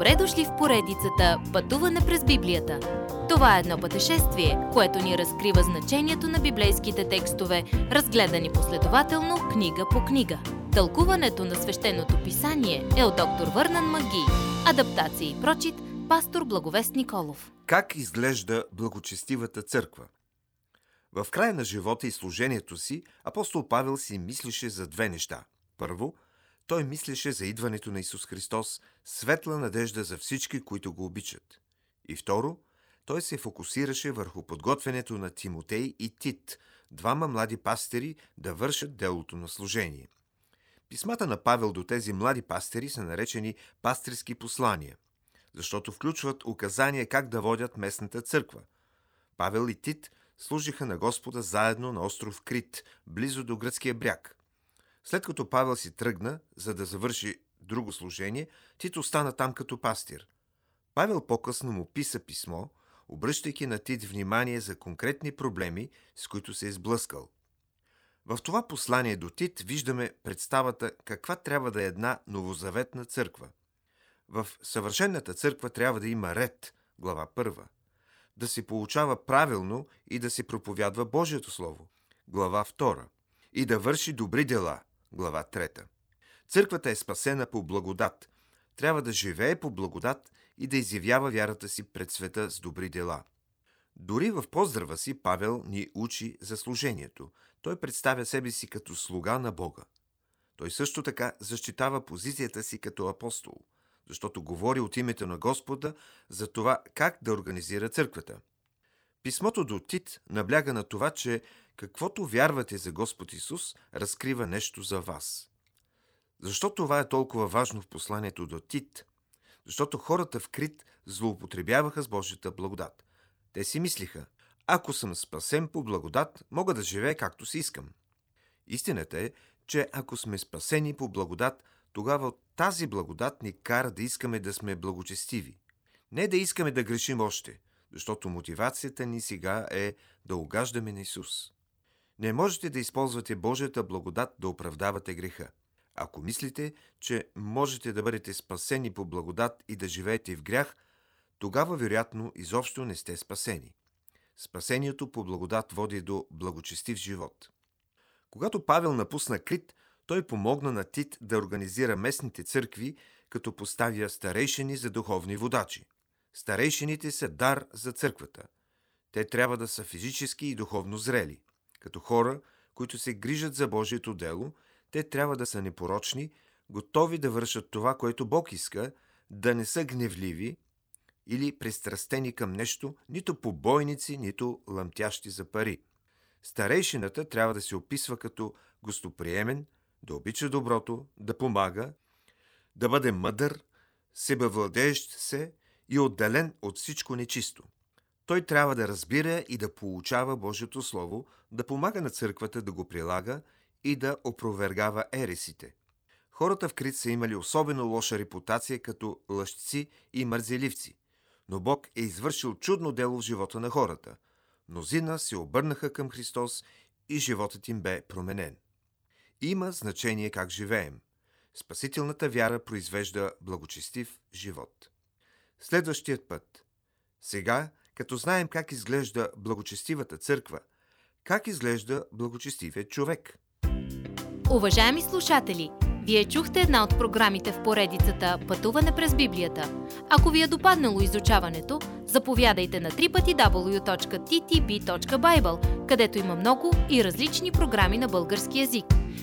Добре дошли в поредицата Пътуване през Библията. Това е едно пътешествие, което ни разкрива значението на библейските текстове, разгледани последователно книга по книга. Тълкуването на свещеното писание е от доктор Върнан Маги. Адаптация и прочит, пастор Благовест Николов. Как изглежда благочестивата църква? В края на живота и служението си апостол Павел си мислеше за две неща. Първо – той мислеше за идването на Исус Христос, светла надежда за всички, които го обичат. И второ, той се фокусираше върху подготвянето на Тимотей и Тит, двама млади пастери, да вършат делото на служение. Писмата на Павел до тези млади пастери са наречени пастирски послания, защото включват указания как да водят местната църква. Павел и Тит служиха на Господа заедно на остров Крит, близо до гръцкия бряг – след като Павел си тръгна, за да завърши друго служение, Тит остана там като пастир. Павел по-късно му писа писмо, обръщайки на Тит внимание за конкретни проблеми, с които се е сблъскал. В това послание до Тит виждаме представата каква трябва да е една новозаветна църква. В съвършенната църква трябва да има ред, глава първа. Да се получава правилно и да се проповядва Божието Слово, глава 2. И да върши добри дела, глава 3. Църквата е спасена по благодат. Трябва да живее по благодат и да изявява вярата си пред света с добри дела. Дори в поздрава си Павел ни учи за служението. Той представя себе си като слуга на Бога. Той също така защитава позицията си като апостол, защото говори от името на Господа за това как да организира църквата. Писмото до Тит набляга на това, че каквото вярвате за Господ Исус, разкрива нещо за вас. Защо това е толкова важно в посланието до Тит? Защото хората в Крит злоупотребяваха с Божията благодат. Те си мислиха, ако съм спасен по благодат, мога да живея както си искам. Истината е, че ако сме спасени по благодат, тогава тази благодат ни кара да искаме да сме благочестиви. Не да искаме да грешим още, защото мотивацията ни сега е да угаждаме на Исус. Не можете да използвате Божията благодат да оправдавате греха. Ако мислите, че можете да бъдете спасени по благодат и да живеете в грях, тогава вероятно изобщо не сте спасени. Спасението по благодат води до благочестив живот. Когато Павел напусна Крит, той помогна на Тит да организира местните църкви, като поставя старейшини за духовни водачи. Старейшините са дар за църквата. Те трябва да са физически и духовно зрели. Като хора, които се грижат за Божието дело, те трябва да са непорочни, готови да вършат това, което Бог иска, да не са гневливи или пристрастени към нещо, нито побойници, нито лъмтящи за пари. Старейшината трябва да се описва като гостоприемен, да обича доброто, да помага, да бъде мъдър, себевладеещ се и отделен от всичко нечисто – той трябва да разбира и да получава Божието Слово, да помага на църквата да го прилага и да опровергава ересите. Хората в Крит са имали особено лоша репутация като лъжци и мързеливци, но Бог е извършил чудно дело в живота на хората. Мнозина се обърнаха към Христос и животът им бе променен. Има значение как живеем. Спасителната вяра произвежда благочестив живот. Следващият път. Сега като знаем как изглежда благочестивата църква, как изглежда благочестивият човек. Уважаеми слушатели, вие чухте една от програмите в поредицата Пътуване през Библията. Ако ви е допаднало изучаването, заповядайте на www.ttb.bible, където има много и различни програми на български язик.